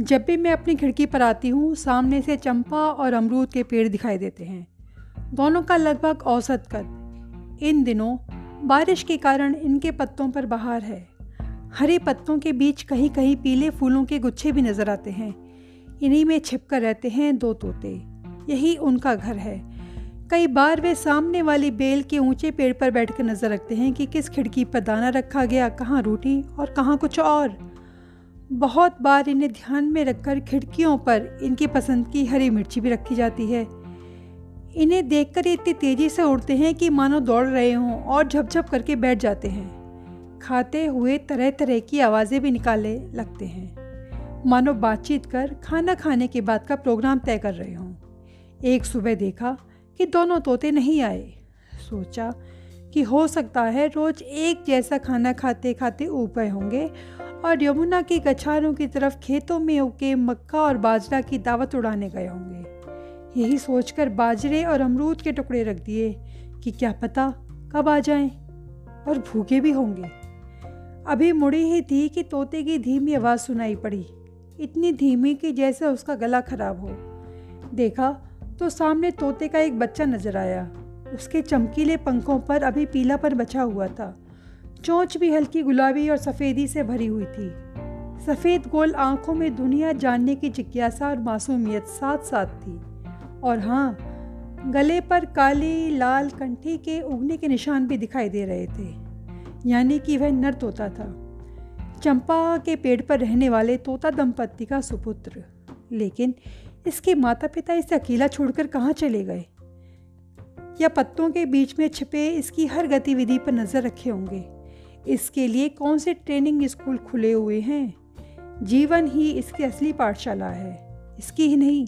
जब भी मैं अपनी खिड़की पर आती हूँ, सामने से चंपा और अमरूद के पेड़ दिखाई देते हैं। दोनों का लगभग औसत कद। इन दिनों, बारिश के कारण इनके पत्तों पर बहार है। हरे पत्तों के बीच कहीं कहीं पीले फूलों के गुच्छे भी नज़र आते हैं। इन्हीं में छिपकर रहते हैं दो तोते। यही उनका घर है। कई बार वे सामने वाली बेल के ऊँचे पेड़ पर बैठकर नज़र रखते हैं कि किस खिड़की पर दाना रखा गया, कहाँ रोटी और कहाँ कुछ और। बहुत बार इन्हें ध्यान में रखकर खिड़कियों पर इनकी पसंद की हरी मिर्ची भी रखी जाती है। इन्हें देखकर इतनी तेज़ी से उड़ते हैं कि मानो दौड़ रहे हों और झपझप करके बैठ जाते हैं। खाते हुए तरह तरह की आवाज़ें भी निकाले लगते हैं। मानो बातचीत कर खाना खाने के बाद का प्रोग्राम तय कर रहे हों। एक सुबह देखा कि दोनों तोते नहीं आए। सोचा कि हो सकता है रोज़ एक जैसा खाना खाते खाते ऊपर होंगे और यमुना के गछारों की तरफ़ खेतों में उके मक्का और बाजरा की दावत उड़ाने गए होंगे। यही सोचकर बाजरे और अमरूद के टुकड़े रख दिए कि क्या पता कब आ जाएँ और भूखे भी होंगे। अभी मुड़ी ही थी कि तोते की धीमी आवाज़ सुनाई पड़ी। इतनी धीमी कि जैसे उसका गला खराब हो। देखा तो सामने तोते का एक बच्चा नज़र आया। उसके चमकीले पंखों पर अभी पीलापन बचा हुआ था। चोंच भी हल्की गुलाबी और सफ़ेदी से भरी हुई थी। सफ़ेद गोल आँखों में दुनिया जानने की जिज्ञासा और मासूमियत साथ साथ थी। और हाँ गले पर काली, लाल कंठी के उगने के निशान भी दिखाई दे रहे थे। यानी कि वह नर तोता था। चंपा के पेड़ पर रहने वाले तोता दंपत्ति का सुपुत्र। लेकिन इसके माता पिता इसे अकेला छोड़कर कहाँ चले गए? या पत्तों के बीच में छिपे इसकी हर गतिविधि पर नज़र रखे होंगे। इसके लिए कौन से ट्रेनिंग स्कूल खुले हुए हैं? जीवन ही इसकी असली पाठशाला है। इसकी ही नहीं,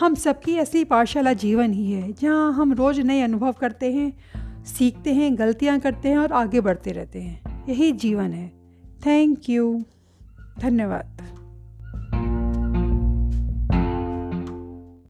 हम सबकी असली पाठशाला जीवन ही है, जहाँ हम रोज़ नए अनुभव करते हैं, सीखते हैं, गलतियाँ करते हैं और आगे बढ़ते रहते हैं। यही जीवन है। थैंक यू धन्यवाद।